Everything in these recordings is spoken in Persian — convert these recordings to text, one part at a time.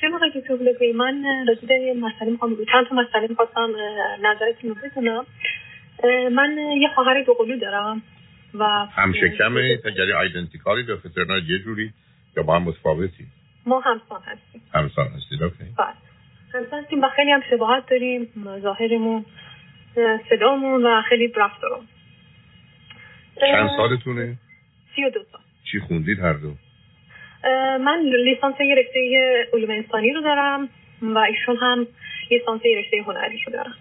چه موقع دکتر بلوگوی من راجع به مسئله می‌خوام چند تا مسئله می‌خواستم نظرتون رو بدونم. من یه خواهر دوقلو دارم و همشکمه تگری ایدنتیکالی دو فترنا یه جوری یا با هم متفاوتی. ما همسان هستیم. همسان هستید اوکی. بله. همسان هستیم و خیلی هم شباهت داریم ظاهرمون صدامون و خیلی رفتارمون. چند سالتونه؟ سی و دو سال. چی خوندید هر دو؟ من لیسانس رشته علوم انسانی رو دارم و ایشون هم لیسانس رشته هنری رو دارم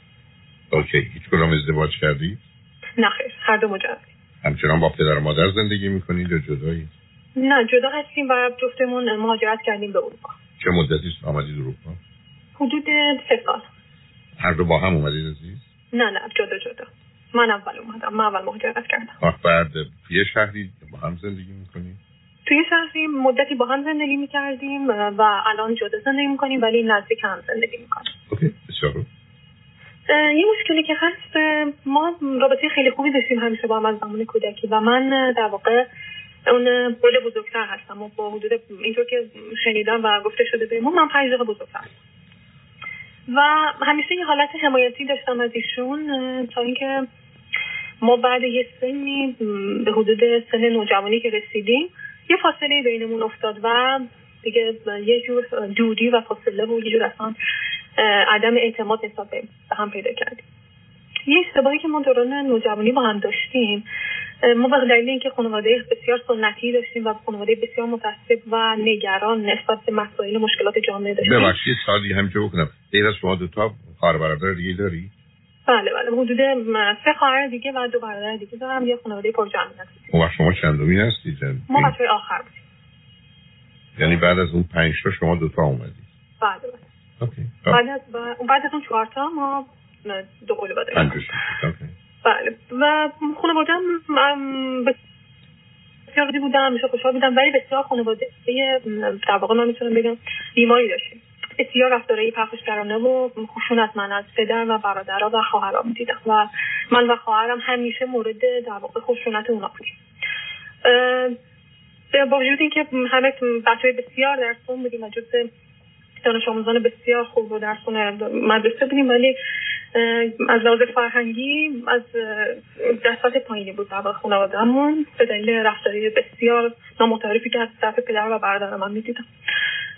اوکی هیچ کدام ازدواج کردی؟ نه خیر هر دو مجرد همچنان با پدر و مادر زندگی می‌کنید یا جدایی؟ نه جدا هستیم و جفتمون مهاجرت کردیم به اروپا چه مدتی آمدید اروپا؟ حدود سه سال هر دو با هم اومدید عزیز؟ نه نه جدا جدا من اول اومدم من اول مهاجرت کردم بعد یه شهری با هم زندگی؟ توی شهری مدتی با هم زندگی می‌کردیم و الان جدا زندگی می‌کنیم ولی نزدیک هم زندگی می‌کنیم. اوکی یه مشکلی که هست ما رابطه خیلی خوبی داشتیم همیشه با هم از زمان کودکی و من در واقع اون بول بزرگتر هستم و با حدود اینطور که شنیدم و گفته شده به ما من پنج دقیقه بزرگتر و همیشه یه حالت حمایتی داشتم از ایشون تا اینکه ما بعد یه سنی به حدود سن نوجوانی که رسیدیم یه فاصله بینمون افتاد و دیگه یه جور دودی و فاصله و یه جور اصلا عدم اعتماد نسبت به هم پیدا کردیم. یه اشتباهی که ما دوران نوجوانی با هم داشتیم ما به دلیل اینکه خانواده بسیار سنتی داشتیم و خانواده بسیار متعصب و نگران نسبت به مسائل مشکلات جامعه داشتیم. ببخشید سالی همینجا بکنم. غیر از شما دو تا خواهر برادر دیگه داری؟ بله بله. حدود سه خواهر دیگه و دو برادر دیگه دارم. یه خانواده پر جمعیت و شما چندمی هستید ما بچه آخر بودیم. یعنی بعد از اون پنج تا شما دو تا اومدید بله بله. اوکی. بعد از بعد از اون چهار تا ما دو قلو بله بله. و خانواده بسیار بودم میشه خوشحال بودم. ولی بسیار خانواده در واقع من می‌تونم بگم بیماری داشتیم. بسیار رفتارهای پرخوشگرانه و خشونت من از پدر و برادرها و خواهرام دیدم و من و خواهرم همیشه مورد در واقع خشونت اونا بودیم. با وجود اینکه همه بچه بسیار درسون بودیم و جز دانش آموزان بسیار خوب و درسون مدرسه بودیم ولی از لحاظ فرهنگی از دستات پایینی بود در خانوادهمون. به دلیل رفتاری بسیار نامتعارفی که از طرف پدر و برادر من می‌دیدم.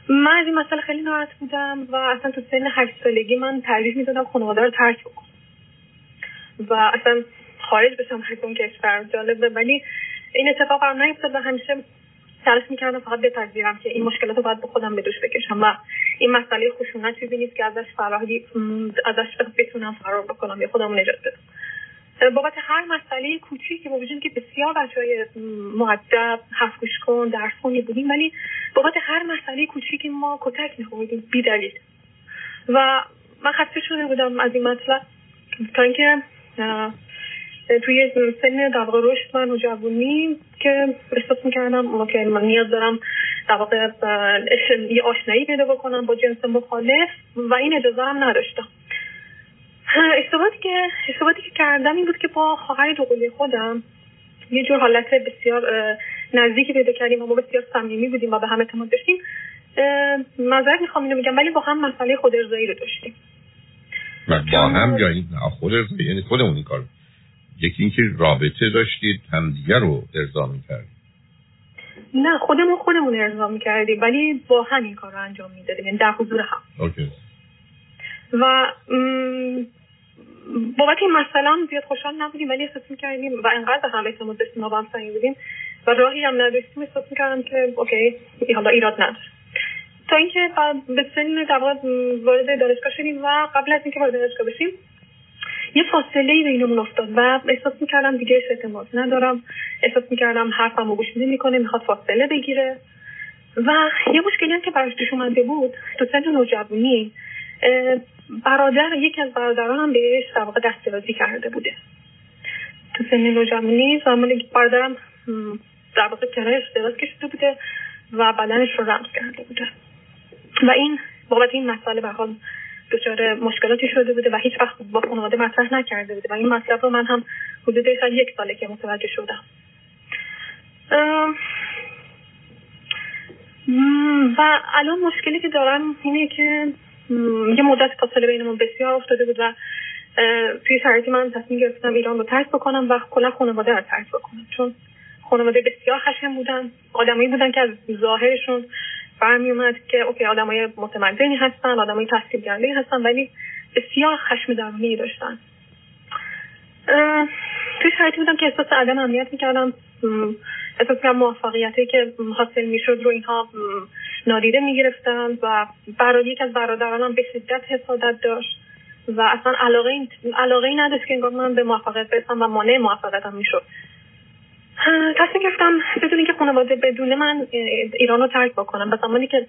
من از این مسئله خیلی ناراحت بودم و اصلا تو سن هشت سالگی من ترجیح می‌دادم خانواده رو ترک بکنم. و اصلا خارج بشم از اون کشور جالبه. ولی این اتفاق برام نیفتاد و همیشه تلاش می‌کردم فقط بپذیرم که این مشکلات رو باید به خودم به دوش بکشم و این مسئله خشونت چیزی نیست که ازش فراری ازش بتونم فرار بکنم یا خودم نجات بدم. بابت هر مسئله کوچیکی که با وجود که بسیار بچه های معدب حرف گوش کن درس بودیم ولی بابت هر مسئله کوچیکی ما کتک میخوردیم بی دلیل. و من خسته شده بودم از این مطلب. تا اینکه توی سن در واقع رشد من و جوونی که احساس می‌کردم که من نیاز دارم در واقع یه آشنایی پیدا بکنم با جنس مخالف و این اجازه هم نداشتم. اشتباهاتی که اشتباهاتی که کردم این بود که با خواهر دوقلوی خودم یه جور حالت بسیار نزدیکی پیدا کردیم و ما بسیار صمیمی بودیم و به هم اعتماد داشتیم. معذرت می‌خوام اینو میگم ولی با هم مسئله خود ارزایی رو داشتیم. با هم یا این خود ارزایی یعنی خودمون این کار یکی اینکه رابطه داشتید همدیگه رو ارضا می‌کردید. نه خودمون خودمون ارضا می‌کردیم ولی با همین کار رو انجام می‌دادیم یعنی در حضور هم. اوکی. و بابت این مسئله زیاد خوشحال نبودیم ولی احساس می‌کردیم و انقدر هم اعتماد داشتیم ما با هم بودیم و راهی هم نداشتیم احساس می‌کردم که اوکی حالا ایراد نداره. تا اینکه به سن در وارد دانشگاه شدیم و قبل از اینکه وارد دانشگاه بشیم یه فاصله ای بینمون افتاد و احساس می‌کردم دیگه اعتماد ندارم. احساس می‌کردم حرفم رو گوش می‌کنه می‌خواد فاصله بگیره. و یه مشکلی هم که براش پیش اومده بود تو سن نوجوانی برادر یکی از برادران هم بهش در واقع دستیرازی کرده بوده. تو سن نوجوانی زمانی برادرم در واقع کنار اشتراز کشیده بوده و بدنش رو رمز کرده بوده. و این بابت این مسئله به حال دچار مشکلاتی شده بوده و هیچ وقت با خانواده مطرح نکرده بوده. و این مطلب رو من هم حدود یک ساله که متوجه شدم. و الان مشکلی که دارم اینه که یه مدت فاصله بینمون بسیار افتاده بود و توی شرایطی من تصمیم گرفتم ایران رو ترک بکنم و کلا خانواده رو ترک بکنم. چون خانواده بسیار خشم بودن آدمایی بودن که از ظاهرشون برمی اومد که اوکی آدمای متمدنی هستن آدمای تحصیل کرده هستن ولی بسیار خشم درونی داشتن. توی شرایطی بودم که احساس عدم امنیت می‌کردم. احساس کردم موفقیتی که حاصل می‌شد رو اینها نادیده می‌گرفتن و برای یک از برادرانم به شدت حسادت داشت و اصلا علاقه این علاقه ای نداشت که انگار من به موفقیت برسم و مانع موفقیتم می‌شد. تصمیم گرفتم بدون اینکه خانواده بدون من ایران رو ترک بکنم. به زمانی که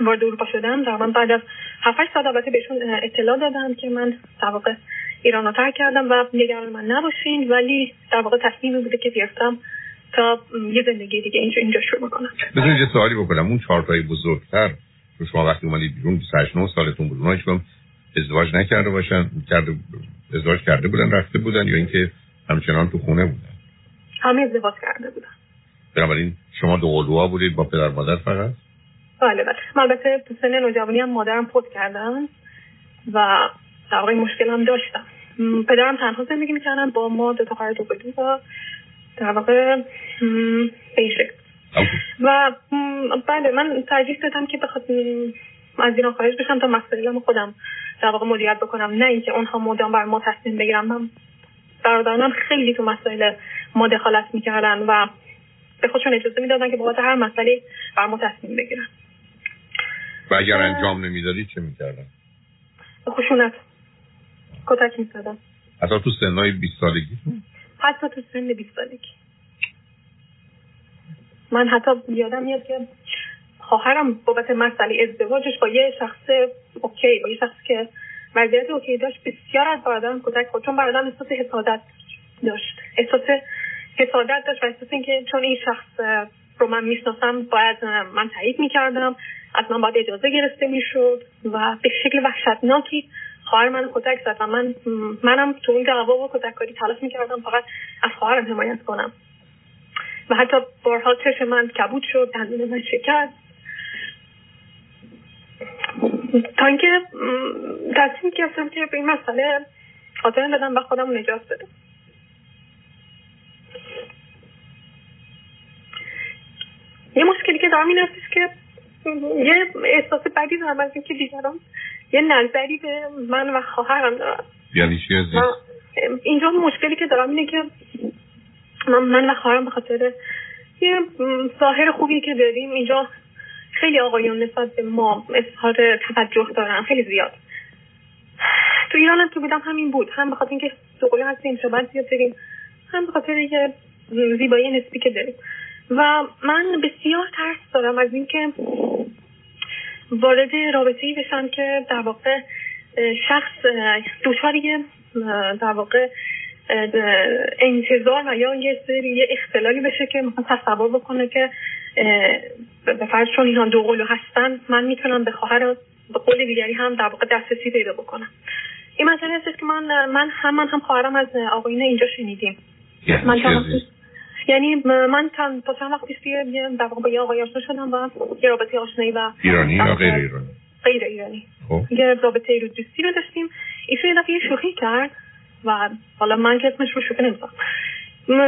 وارد اروپا شدم در بعد از 7 سال البته بهشون اطلاع دادم که من در واقع ایران رو ترک کردم و نگران من نباشین. ولی در واقع تصمیمی بوده که گرفتم تا یه زندگی دیگه اینجا اینجا شروع بکنم بذارید یه سوالی بکنم. اون چهارتای بزرگتر. رو شما وقتی اومدید بیرون 28 سالتون بود. اونها ازدواج نکرده باشن کرده ازدواج کرده بودن رفته بودن یا اینکه همچنان تو خونه بودن؟ همه ازدواج کرده بودن. بنابراین شما دو قلوها بودید با پدر مادر فقط؟ بله بله. من البته تو سن نوجوانی هم مادرم فوت کردم و در واقع مشکل هم داشتم. پدرم تنها زندگی می‌کردن با ما دو تا خواهر دو و در واقع به این شکل. و بله من ترجیح دادم که بخواد از ایران خارج بشم تا مسائلم خودم در واقع مدیریت بکنم. نه اینکه اونها مدام بر ما تصمیم بگیرم من برادرانم خیلی تو مسائل ما دخالت می‌کردن و به خودشون اجازه می‌دادن که بابت هر مسئله بر ما تصمیم بگیرن. و اگر انجام نمی‌دادی چه می‌کردن؟ خشونت. کتک می‌زدن. حتی تو سنهای 20 سالگی؟ حتی تو سن 20 سالگی. من حتی یادم میاد که خواهرم بابت مسئله ازدواجش با یه شخص اوکی با یه شخص که وضعیت اوکی داشت بسیار از برادرم کتک خورد چون برادرم احساس حسادت داشت. احساس حسادت داشت و احساس اینکه چون این شخص رو من می‌شناسم باید من تایید می‌کردم. از من باید اجازه گرفته می‌شد و به شکل وحشتناکی خواهر من کتک زد و من منم تو اون دعوا و کتککاری تلاش می‌کردم فقط از خواهرم حمایت کنم. و حتی بارها چشم من کبود شد دندون من شکست. تا اینکه تصمیم گرفتم که به این مسئله خاطر بدم و خودم نجات بدم. یه مشکلی که دارم این هستش که یه احساس بدی دارم از اینکه دیگران یه نظری به من و خواهرم دارم یعنی چی اینجا مشکلی که دارم اینه که من, من و خواهرم به خاطر یه ظاهر خوبی که داریم اینجا خیلی آقایون نسبت به ما اظهار توجه دارن خیلی زیاد. تو ایران هم تو بودم همین بود. هم به خاطر اینکه دوقلو هستیم شبت زیاد داریم هم به خاطر یه زیبایی نسبی که داریم. و من بسیار ترس دارم از اینکه وارد رابطه ای بشم که در واقع شخص دچار در واقع انتظار و یا یه سری یه اختلالی بشه که مثلا تصور بکنه که به فرض چون اینها دو قلو هستن من می‌تونم به خواهر به قول دیگری هم در واقع دسترسی پیدا بکنم. این مسئله هست که من من هم من هم خواهرم از آقایین اینجا شنیدیم. یعنی من یعنی من چند تا چند وقت پیش در واقع با یه آقای آشنا شدم و یه رابطه آشنایی و ایرانی یا غیر ایرانی؟ غیر ایرانی. خب. یه رابطه رو دوستی رو داشتیم. ایشون یه دفعه شوخی کرد و حالا من که اسمش رو شوخی نمیزم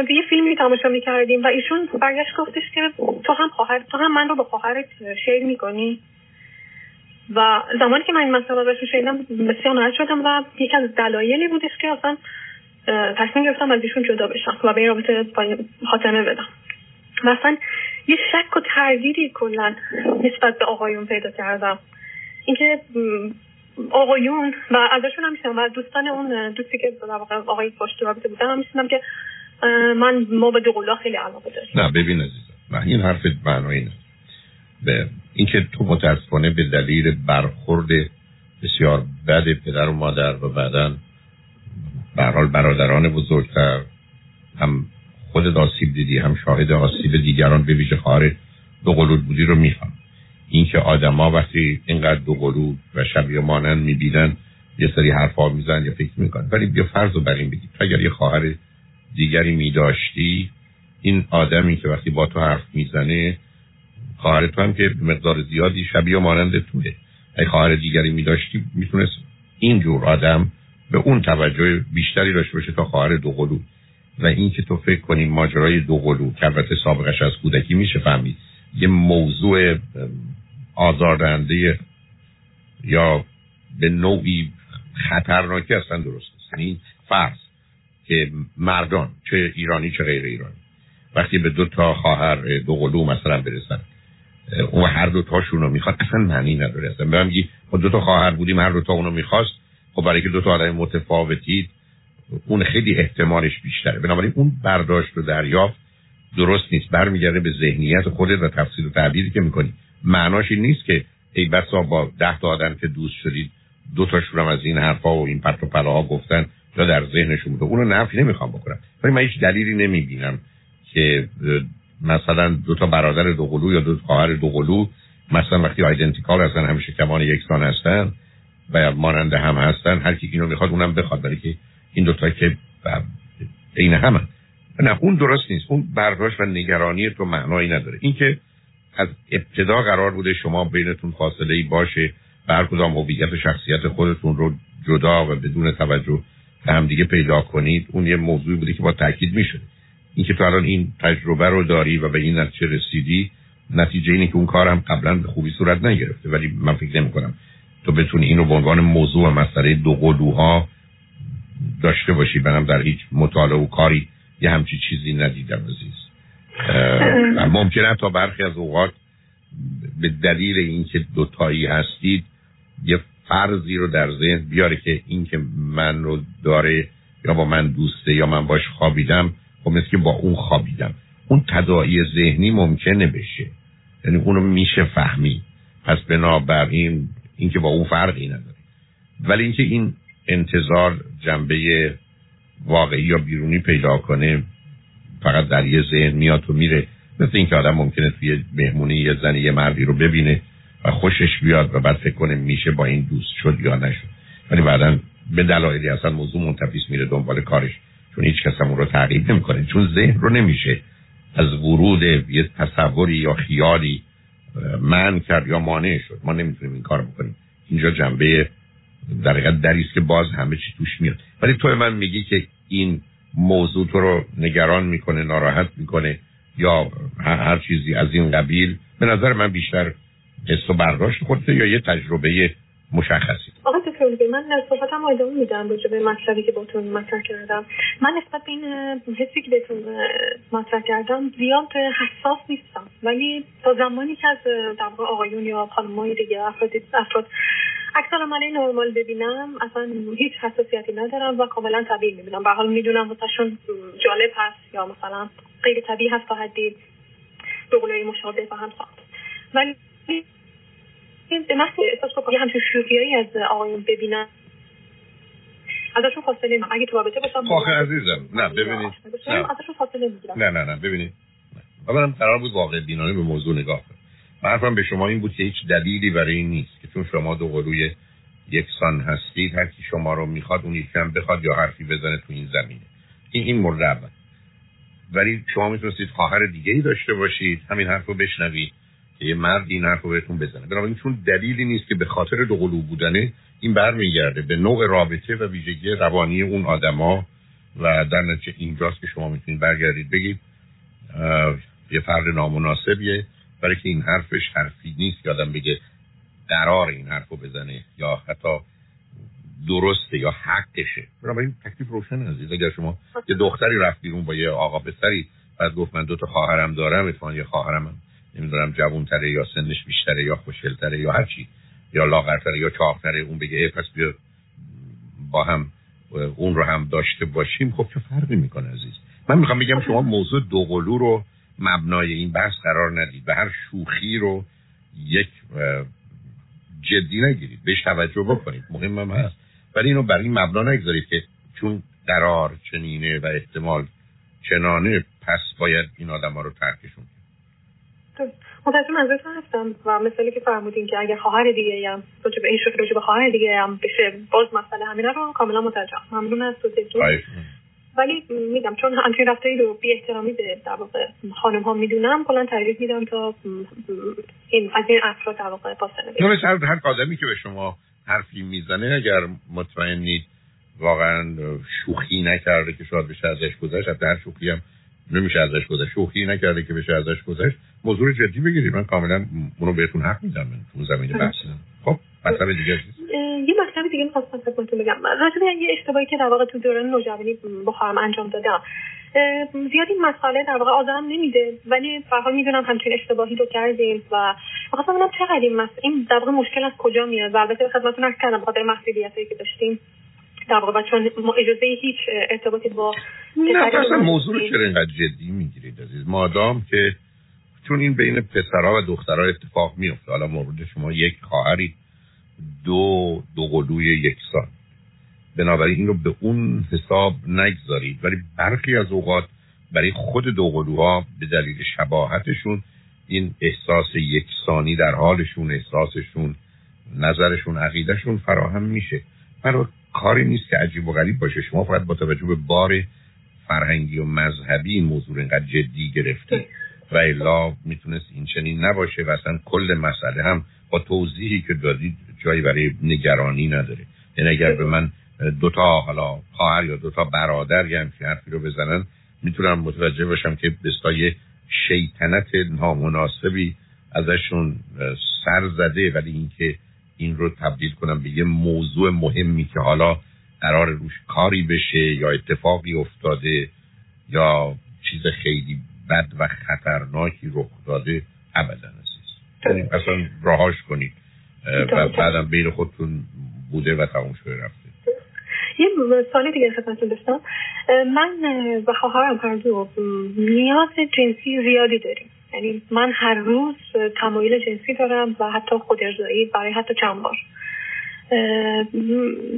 یه فیلمی تماشا می‌کردیم و ایشون برگشت گفتش که تو هم خواهر تو هم من رو با خواهرت شیر می‌کنی. و زمانی که من این مسئله رو شنیدم بسیار ناراحت شدم و یکی از دلایلی بودش که اصلا تصمیم گرفتم از ایشون جدا بشم و به این رابطه خاتمه بدم. اصلا یه شک و تردیدی کلا نسبت به آقایون پیدا کردم. اینکه آقایون و ازشون هم و دوستان اون دوستی که در واقع آقای پشت رابطه بودن هم که من ما به دوقلا خیلی علاقه نه ببین عزیزم این حرف معنایی نه به اینکه تو متاسفانه به دلیل برخورد بسیار بد پدر و مادر و بعدا به حال برادران بزرگتر هم خود آسیب دیدی هم شاهد آسیب دیگران به ویژه خواهر دو قلود بودی رو می‌خوام اینکه آدما وقتی اینقدر دو قلود و شبیه مانند می‌بینن یه سری حرفا میزن یا فکر می‌کنن. ولی بیا فرض رو بر این بگید اگر یه خواهر دیگری میداشتی این آدمی که وقتی با تو حرف می‌زنه خواهر تو هم که مقدار زیادی شبیه و مانند توه. اگه خواهر دیگری می داشتی می‌تونست اینجور آدم به اون توجه بیشتری داشته باشه تا خواهر دوقلو. و این که تو فکر کنی ماجرای دوقلو که البته سابقش از کودکی میشه فهمید یه موضوع آزاردهنده یا به نوعی خطرناکی اصلا درست است یعنی فرض که مردان چه ایرانی چه غیر ایرانی. وقتی به دو تا خواهر دو قلو مثلا برسن اون هر دو تاشون رو می‌خواد اصلا معنی نداره. اصلا به میگی خب دو تا خواهر بودیم هر دو تا اونو می‌خواست خب برای که دو تا آدم متفاوتی اون خیلی احتمالش بیشتره. بنابراین اون برداشت و دریافت درست نیست. برمیگرده به ذهنیت خودت و تفسیر و تعبیری که می‌کنی. معناش این نیست که ای بسا با ده تا آدم که دوست شدید دو تاشون از این حرفا و این پرت و پلاها گفتن یا در ذهنشون بوده. اونو نفی نمی‌خوام بکنم. ولی من هیچ دلیلی نمی‌بینم که مثلا دو تا برادر دوقلو یا دو خواهر دوقلو مثلا وقتی آیدنتیکال هستن همیشه کمان یکسان هستن و ماننده هم هستن. هر کی اینو می‌خواد اونم بخواد برای که این دوتا که عین همه نه اون درست نیست. اون برداشت و نگرانی تو معنایی نداره. اینکه از ابتدا قرار بوده شما بینتون فاصله ای باشه هر کدام هویت شخصیت خودتون رو جدا و بدون توجه به همدیگه پیدا کنید اون یه موضوعی بوده که با تاکید می‌شد. اینکه تو الان این تجربه رو داری و به این نتیجه رسیدی نتیجه اینه که اون کارم قبلا به خوبی صورت نگرفته. ولی من فکر نمی کنم تو بتونی اینو به عنوان موضوع و مسئله دو قلوها داشته باشی. برم در هیچ مطالعه و کاری یه همچی چیزی ندیدم عزیز. ممکنه تا برخی از اوقات به دلیل اینکه دوتایی هستید یه فرضی رو در ذهن بیاره که این که من رو داره یا با من دوسته یا من باش خوابیدم خب مثل که با اون خوابیدم. اون تداعی ذهنی ممکنه بشه. یعنی اونو میشه فهمی پس بنابراین اینکه با اون فرقی نداره. ولی اینکه این انتظار جنبه واقعی یا بیرونی پیدا کنه فقط در یه ذهن میاد و میره. مثل اینکه آدم ممکنه توی مهمونی یه زنی یه مردی رو ببینه و خوشش بیاد و بعد فکر کنه میشه با این دوست شد یا نشد. ولی بعدا به دلایلی اصلا موضوع منتفیس میره دنبال کارش چون هیچ کس اون رو تعقیب نمی‌کنه چون ذهن رو نمیشه از ورود یه تصوری یا خیالی من کرد یا مانع شد. ما نمی‌تونیم این کار بکنیم. اینجا جنبه در حقیقت دریست که باز همه چی توش میاد. ولی تو من میگی که این موضوع تو رو نگران می‌کنه ناراحت می‌کنه یا هر چیزی از این قبیل. به نظر من بیشتر حس و برداشت خودته یا یه تجربه مشخصی. آقا دکتر من صحبتم ادامه میدم راجع به مطلبی که باتون مطرح کردم. من نسبت به این حسی که بهتون مطرح کردم زیاد حساس نیستم. ولی تا زمانی که از در آقایون یا خانمای دیگه افراد افراد عکس عملی نرمال ببینم اصلا هیچ حساسیتی ندارم و کاملا طبیعی می‌بینم. به حال می‌دونم واسهشون جالب هست یا مثلا غیر طبیعی هست تا حدی دوقلوی مشابه و هم ساخت ولی به محض احساس بکنم یه همچون شوخیایی از آقایون ببینم ازشون فاصله می‌گیرم اگه تو رابطه باشم آخه عزیزم. نه ببینید. نه. ازشون فاصله می‌گیرم نه نه نه ببینید. اولا قرار بود واقع بینانه به موضوع نگاه کنم حرفم به شما این بود که هیچ دلیلی برای این نیست که چون شما دو قلوی یکسان هستید هر کی شما رو می‌خواد اون یکم بخواد یا حرفی بزنه تو این زمینه. این این مورد اول. ولی شما می‌تونستید خواهر دیگه ای داشته باشید. همین حرف رو بشنوید. که یه مرد این حرف رو بهتون بزنه. بنابراین چون دلیلی نیست که به خاطر دو قلو بودنه این برمیگرده به نوع رابطه و ویژگی روانی اون آدما و در نتیجه اینجاست که شما می‌تونید برگردید. بگید یه فرد نامناسبیه برای که این حرفش حرفی نیست که آدم بگه قرار این حرف رو بزنه یا حتی درسته یا حقشه. این تکلیف روشن عزیز اگر شما یه دختری رفت بیرون با یه آقا پسری بعد گفت من دو تا خواهرم دارم اتفاقا یه خواهرم هم نمی‌دونم جوونتره یا سنش بیشتره یا خوشگلتره یا هر چی یا لاغرتره یا چاقتره اون بگه پس بیا با هم اون رو هم داشته باشیم. خب چه فرقی می‌کنه عزیز؟ من می‌خوام بگم شما موضوع دوقلو رو مبنای این بحث قرار ندید و هر شوخی رو یک جدی نگیرید بهش توجه بکنید مهم هم هست. ولی اینو برای این مبنا نگذارید که چون قرار چنینه و احتمال چنانه پس باید این آدم ها رو ترکشون متاسم ازتون هستم و مثالی که فرمودین که اگر خواهر دیگه هم به این شکل به خواهر دیگه هم بشه باز مسئله همینا رو کاملا متوجهم ممنون از تو ولی میگم چون همچین رفتاری رو بی احترامی به در واقع خانم ها می‌دونم کلا ترجیح میدم تا این از این افراد در واقع فاصله هر هر آدمی که به شما حرفی می‌زنه اگر مطمئنید واقعا شوخی نکرده که شاید بشه ازش گذشت هر شوخی هم نمیشه ازش گذشت. شوخی نکرده که بشه ازش گذشت. موضوع جدی بگیرید من کاملا اونو بهتون حق میدم. من تو زمین بحث خب مطلب دیگه یه مطلب دیگه می‌خواستم خدمتتون بگم. راجع یه اشتباهی که در واقع تو دوران نوجوانی با انجام دادم. زیاد این مسئله در واقع آدم نمیده. ولی به حال می‌دونم همچین اشتباهی رو کردیم و می‌خواستم ببینم چقدر این مس... این در واقع مشکل از کجا میاد؟ و البته خدمتتون عرض کردم بخاطر مسئولیتی که داشتیم. در واقع چون ما اجازه هیچ ارتباطی با نه موضوع رو چرا اینقدر جدی می‌گیرید عزیز؟ مادام که چون این بین پسرها و دخترها اتفاق میفته حالا مورد شما یک خواهری دو دو قلوی یکسان. بنابراین این رو به اون حساب نگذارید. ولی برخی از اوقات برای خود دو قلوها به دلیل شباهتشون این احساس یکسانی در حالشون احساسشون نظرشون عقیدهشون فراهم میشه. برای کاری نیست که عجیب و غریب باشه. شما فقط با توجه به بار فرهنگی و مذهبی این موضوع اینقدر جدی گرفتی و الا می‌تونست این چنین نباشه و اصلا کل مسئله هم با توضیحی که دادید جایی برای نگرانی نداره. یعنی اگر به من دوتا حالا خواهر یا دوتا برادر یا همچین حرفی رو بزنن می‌تونم متوجه باشم که بستای شیطنت نامناسبی ازشون سر زده. ولی اینکه این رو تبدیل کنم به یه موضوع مهمی که حالا قرار روش کاری بشه یا اتفاقی افتاده یا چیز خیلی بد و خطرناکی رخ داده ابدا یعنی اصلا راهاش کنید. و بعدم بین خودتون بوده و تموم شده رفته. یه سالی دیگه خدمتتون داشتم. من و خواهرم هر دو نیاز جنسی زیادی داریم. یعنی من هر روز تمایل جنسی دارم و حتی خود ارزایی برای حتی چند بار.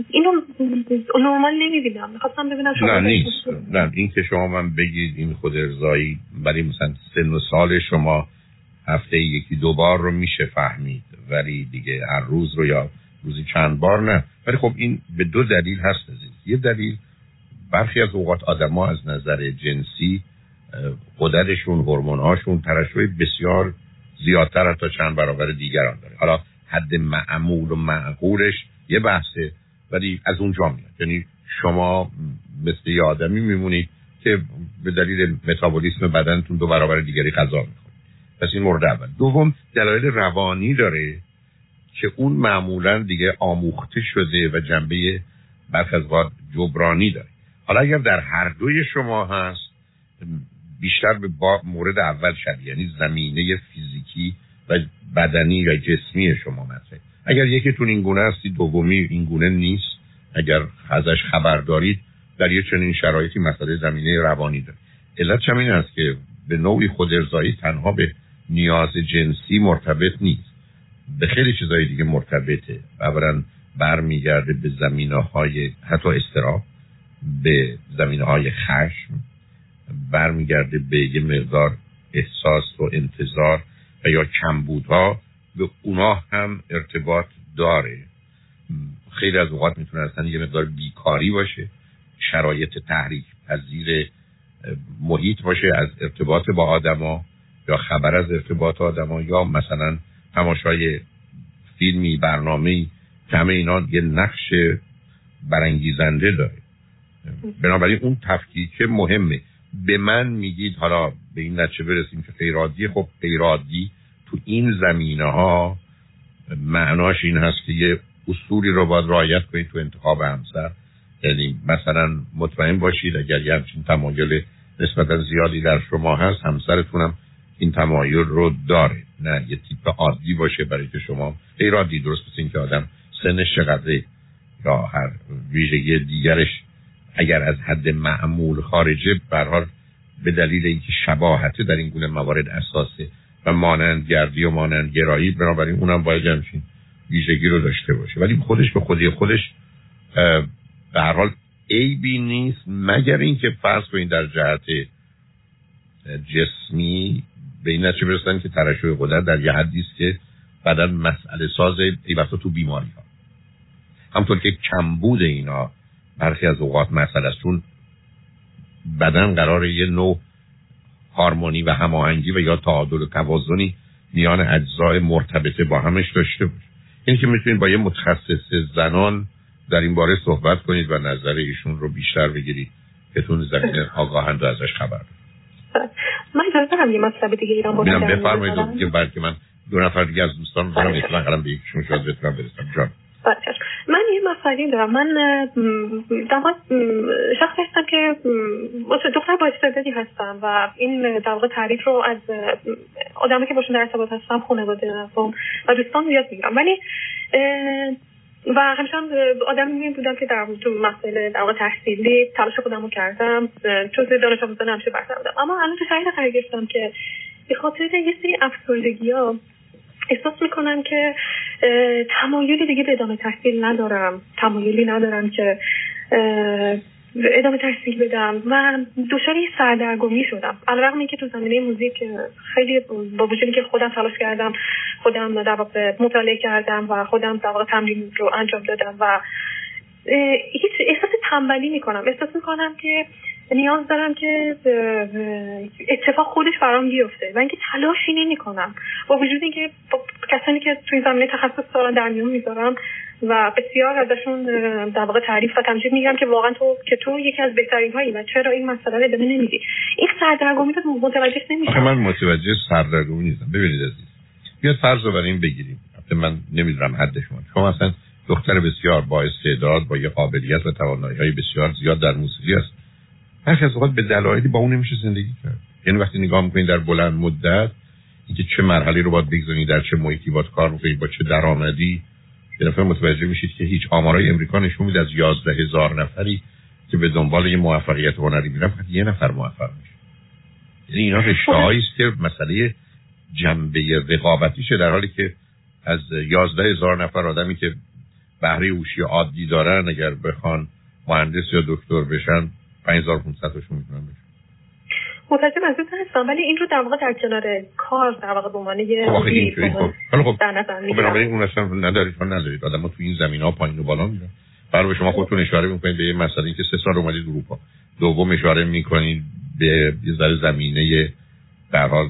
اینو نرمال نمی‌بینم. می‌خواستم ببینم شما نه نیست. نه این که شما من بگید این خود ارزایی برای مثلا سن و سال شما هفته یکی دو بار رو میشه فهمید ولی دیگه هر روز رو یا روزی چند بار نه. ولی خب این به دو دلیل هست عزیز. یه دلیل برخی از اوقات آدما از نظر جنسی قدرشون هورمون‌هاشون ترشح بسیار زیادتر تا چند برابر دیگران داره. حالا حد معمول و معقولش یه بحثه ولی از اونجا میاد. یعنی شما مثل یه آدمی میمونید که به دلیل متابولیسم بدنتون دو برابر دیگری غذا می‌خورید. پس این مورد اول. دوم دلایل روانی داره که اون معمولا دیگه آموخته شده و جنبه برخ از جبرانی داره. حالا اگر در هر دوی شما هست بیشتر به با مورد اول شد یعنی زمینه فیزیکی و بدنی یا جسمی شما مطرحه اگر یکیتون این گونه هستی دومی این گونه نیست. اگر ازش خبر دارید در یه چنین شرایطی مسئله زمینه روانی داره. علت چم است که به نوعی خود ارزایی تنها به نیاز جنسی مرتبط نیست. به خیلی چیزهای دیگه مرتبطه. اولا برمیگرده به زمینه های حتی استراب به زمینه های خشم برمیگرده به یه مقدار احساس و انتظار و یا کمبودها به اونا هم ارتباط داره. خیلی از اوقات می‌تونه اصلا یه مقدار بیکاری باشه شرایط تحریک پذیر محیط باشه از ارتباط با آدما یا خبر از ارتباط آدما یا مثلا تماشای فیلمی برنامه که همه اینا یه نقش برانگیزنده داره. بنابراین اون تفکیک مهمه. به من میگید حالا به این نتیجه برسیم که غیرادی خب غیرادی تو این زمینه ها معناش این هست که یه اصولی رو باید رعایت کنید تو انتخاب همسر. یعنی مثلا مطمئن باشید اگر یه همچین تمایل نسبتا زیادی در شما هست همسرتونم این تمایل رو داره. نه یه تیپ عادی باشه برای که شما غیر درست بسید که آدم سنش چقدره یا هر ویژگی دیگرش اگر از حد معمول خارجه برحال به دلیل اینکه شباهته در این گونه موارد اساسه و مانندگردی و مانندگرایی بنابراین اونم باید همچین ویژگی رو داشته باشه. ولی خودش به خودی خودش به هر حال عیبی نیست مگر اینکه فرض کنید در جهت جسمی به این نتیجه برسن که ترشح قدرت در یه حدی است که بعدا مسئله ساز ای تو بیماری ها همطور که کمبود اینا برخی از اوقات مسئله است چون بدن قرار یه نوع هارمونی و هماهنگی و یا تعادل و توازنی میان اجزای مرتبطه با همش داشته باشه. این که می‌تونید با یه متخصص زنان در این باره صحبت کنید و نظر ایشون رو بیشتر بگیرید که تون زمین آگاهند و ازش خبر من اجازه دارم یه مطلب دیگه ایران با بفرمایید که بلکه من دو نفر دیگه از دوستان دارم قرم به یکشون شاید بتونم برسم. جان. بله. من یه مسئله دارم. من در شخص هستم که دختر با استعدادی هستم و این در واقع تعریف رو از آدمی که باشون در ارتباط هستم خانواده و دوستان زیاد می‌گیرم. ولی و همیشه هم آدمی بودم که در تو مسئله در تحصیلی تلاش خودم رو کردم چون دانش آموزان همیشه برتر بودم. اما الان تو شهر قرار گرفتم که به خاطر یه سری افسردگی ها احساس می‌کنم که تمایلی دیگه به ادامه تحصیل ندارم. تمایلی ندارم که ادامه تحصیل بدم و دچار سردرگمی شدم. علیرغم اینکه تو زمینه موزیک خیلی با وجودی که خودم تلاش کردم خودم در واقع مطالعه کردم و خودم در واقع تمرین رو انجام دادم و هیچ احساس تنبلی می‌کنم. احساس می‌کنم که نیاز دارم که اتفاق خودش برام بیفته. و اینکه تلاشی نمی کنم با وجود اینکه کسانی که توی زمینه تخصص دارن در میون می‌ذارم و بسیار ازشون در واقع تعریف و تمجید میگم که واقعا تو که تو یکی از بهترین هایی و چرا این مسئله رو ادامه نمیدی این سردرگمی رو متوجه نمیشم. من متوجه سردرگمی نیستم. ببینید عزیز. بیاد فرض رو برای این بگیریم. من نمی‌دونم حد شما شما اصلا دختر بسیار با استعداد با یه قابلیت و توانایی های بسیار زیاد در موسیقی است هر از اوقات به دلایلی با اون نمیشه زندگی کرد. یعنی وقتی نگاه می‌کنید در بلند مدت اینکه چه مرحله رو باید بگذارید در چه محیطی باید کار می‌کنید با چه درآمدی یه دفعه متوجه میشید که هیچ آمارای امریکا نشون میده از یازده هزار نفری که به دنبال یه موفقیت هنری میرن فقط یه نفر موفق میشه. یعنی اینا رشته است که مسئله جنبه رقابتیشه در حالی که از یازده هزار نفر آدمی که بهره اوشی عادی دارن اگر بخوان مهندس یا دکتر بشن 5500 تاشون می‌تونن بشن. متوجه منظور هستم ولی این رو در واقع در کنار کار در واقع به عنوان یه خب خب حالا خب خب بنابراین اون اصلا ندارید ها ندارید آدم تو این زمین ها پایین و بالا میرن. برای شما خودتون اشاره می‌کنید به یه مسئله که سه سال اومدید اروپا. دوم اشاره می‌کنید به یه ذره زمینه در حال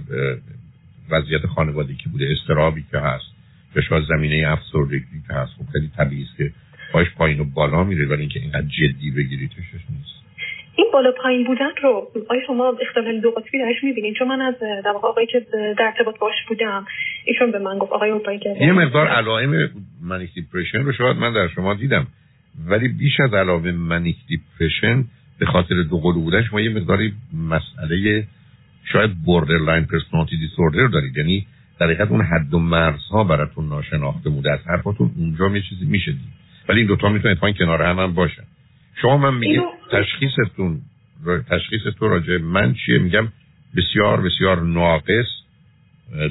وضعیت خانوادگی که بوده استرابی که هست به شاید زمینه افسردگی که هست. خب خیلی طبیعی است که پایش پایین و بالا میره ولی اینکه اینقدر جدی بگیریدش نیست. این بالا پایین بودن رو آیا شما اختلال دو قطبی درش می‌بینید چون من از در آقایی که در ارتباط باش بودم ایشون به من گفت آقای اون که یه مقدار علائم منیک دیپرشن رو شاید من در شما دیدم ولی بیش از علاوه manic depression به خاطر دو قلو بودن شما یه مقداری مسئله شاید borderline personality disorder دارید. یعنی در حقیقت اون حد و مرزها براتون ناشناخته بوده از حرفاتون اونجا یه چیزی میشه ولی این دوتا می‌تونه اتفاقا کنار هم, هم باشن. شما من میگید تشخیصتون تشخیص تو راجع من چیه؟ میگم بسیار بسیار ناقص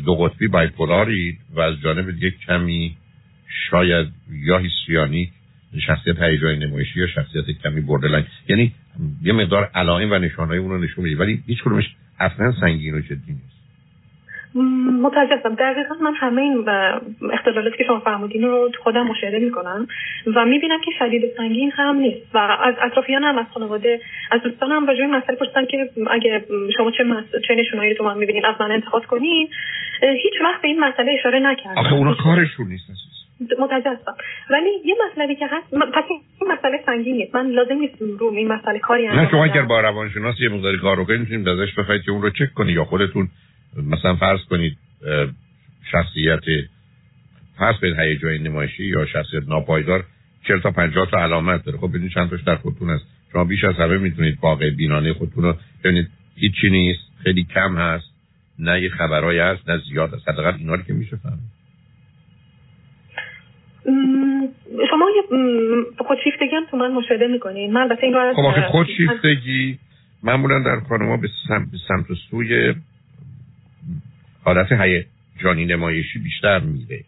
دو قطبی bipolar ی و از جانب دیگه کمی شاید یا هیستریانی شخصیت هیجانی نمایشی یا شخصیت کمی بردلنگ یعنی یه مقدار علائم و نشانهای اون رو نشون میده ولی هیچ کدومش اصلا سنگین و جدی نیست. متاسفم. دقیقا من همه این اختلالاتی که شما فرمودین رو خودم مشاهده می‌کنم و می‌بینم که شدید سنگین هم نیست و از اطرافیان هم از خانواده از دوستان هم راجع مسئله پرسیدن که اگه شما چه مس... چه نشونایی تو من می‌بینین از من انتقاد کنین. هیچ وقت به این مسئله اشاره نکردم. آخه اونا کارشون نیست متجسم ولی یه مسئله که هست. پس این مسئله سنگین نیست. من لازم نیست رو این مسئله کاری نه شما اگر با روانشناس یه مقداری کار رو کنید می‌تونید ازش بخواید که اون رو چک کنید یا خودتون مثلا فرض کنید شخصیت فرض کنید هیجانی نمایشی یا شخصیت ناپایدار 40 تا 50 تا علامت داره. خب ببینید چند تاش در خودتون هست. شما بیش از همه می‌تونید واقع بینانه خودتون رو ببینید. هیچی نیست خیلی کم هست نه یه خبرایی هست نه زیاد هست. حداقل اینا رو که میشه فهمید. شما یه خودشیفتگی هم تو من مشاهده می‌کنین. من البته این خب خودشیفتگی معمولا در خانما به سمت و سوی حالت جانی نمایشی بیشتر میره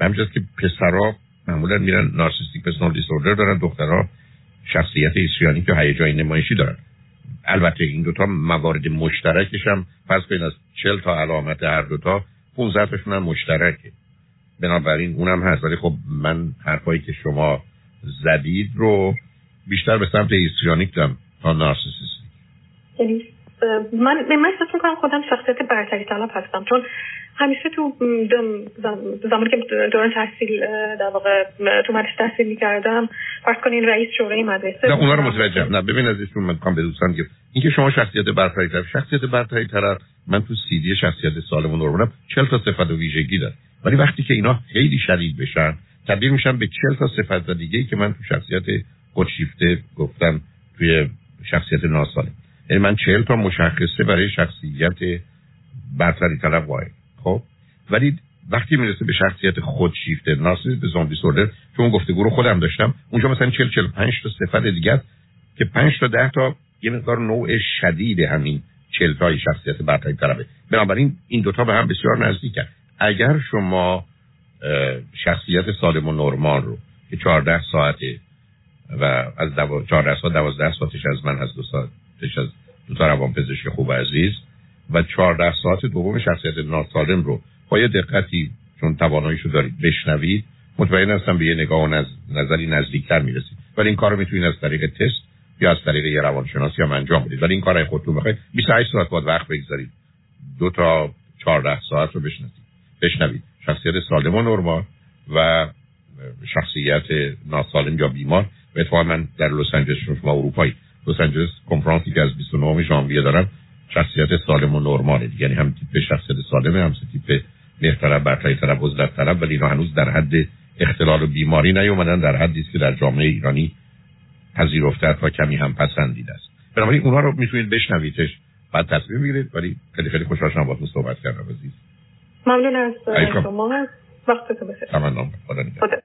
و همینجاست که پسرها معمولا میرن نارسیستیک پرسونال دیسوردر دارن دخترها شخصیت ایسریانی که هیجانی نمایشی دارن. البته این دوتا موارد مشترکش هم پس بین از چل تا علامت هر دوتا 15 تاشون هم مشترکه. بنابراین اونم هست. ولی خب من حرفایی که شما زدید رو بیشتر به سمت ایستریانیک دارم تا نارسیسیستیک من من احساس می‌کنم خودم شخصیت برتری طلب هستم. چون همیشه تو زمانی که دوران تحصیل در واقع تو مدرسه تحصیل می‌کردم فرض کنین رئیس شورای مدرسه نه اونا رو متوجهم. نه ببین از ایشون من می‌خوام به دوستان که اینکه شما شخصیت برتری طرف شخصیت برتری طرف من تو سیدی شخصیت سالم و نورمالم 40 تا صفت و ویژگی داره. ولی وقتی که اینا خیلی شدید بشن تبدیل میشن به 40 تا صفت دیگه ای که من تو شخصیت خودشیفته گفتم توی شخصیت ناسالم. یعنی من 40 تا مشخصه برای شخصیت برتری طلب قائل خب؟ ولی وقتی می‌رسه به شخصیت خودشیفته ناسیز به زوم دیسوردر چون گفتگو رو خودم داشتم اونجا مثلا 40 45 تا صفت دیگه که 5 تا 10 تا یه مقدار نوع شدید همین 40 تای شخصیت برتری طلبه. بنابراین این دوتا به هم بسیار نزدیکن اگر شما شخصیت سالم و نرمال رو که 14 ساعته و از دو... 14 ساعت 12 ساعتش از من از دو ساعتش از دو تا روان پزشک خوب عزیز و 14 ساعت دوم شخصیت ناسالم رو با یه دقتی چون تواناییشو دارید بشنوید مطمئن هستم به یه نگاه و نز... نظری نزدیکتر می‌رسید. ولی این کار رو می‌تونید از طریق تست یا از طریق یه روانشناسی هم انجام بدید. ولی این کار خودتون بخواید 28 ساعت باید وقت بگذارید. دو تا 14 ساعت رو بشنوید بشنوید. شخصیت سالم و نرمال و شخصیت ناسالم یا بیمار. و اتفاقا من در لس آنجلس شما اروپایی. لس آنجلس کنفرانسی که از 29 ژانویه دارم شخصیت سالم و نرماله. یعنی هم تیپ شخصیت سالمه هم تیپ مهرطلب برتری طلب عزلت طلب ولی اینا هنوز در حد اختلال و بیماری نیومدن در حدی است که در جامعه ایرانی پذیرفته و کمی هم پسندیده است. بنابراین اونها رو می‌تونید بشنویدش بعد تصمیم بگیرید ولی خیلی خیلی خوشحال شدم باهاتون صحبت کردم عزیز. ممنون از شما. وقتتون بخیر. تمام خدا.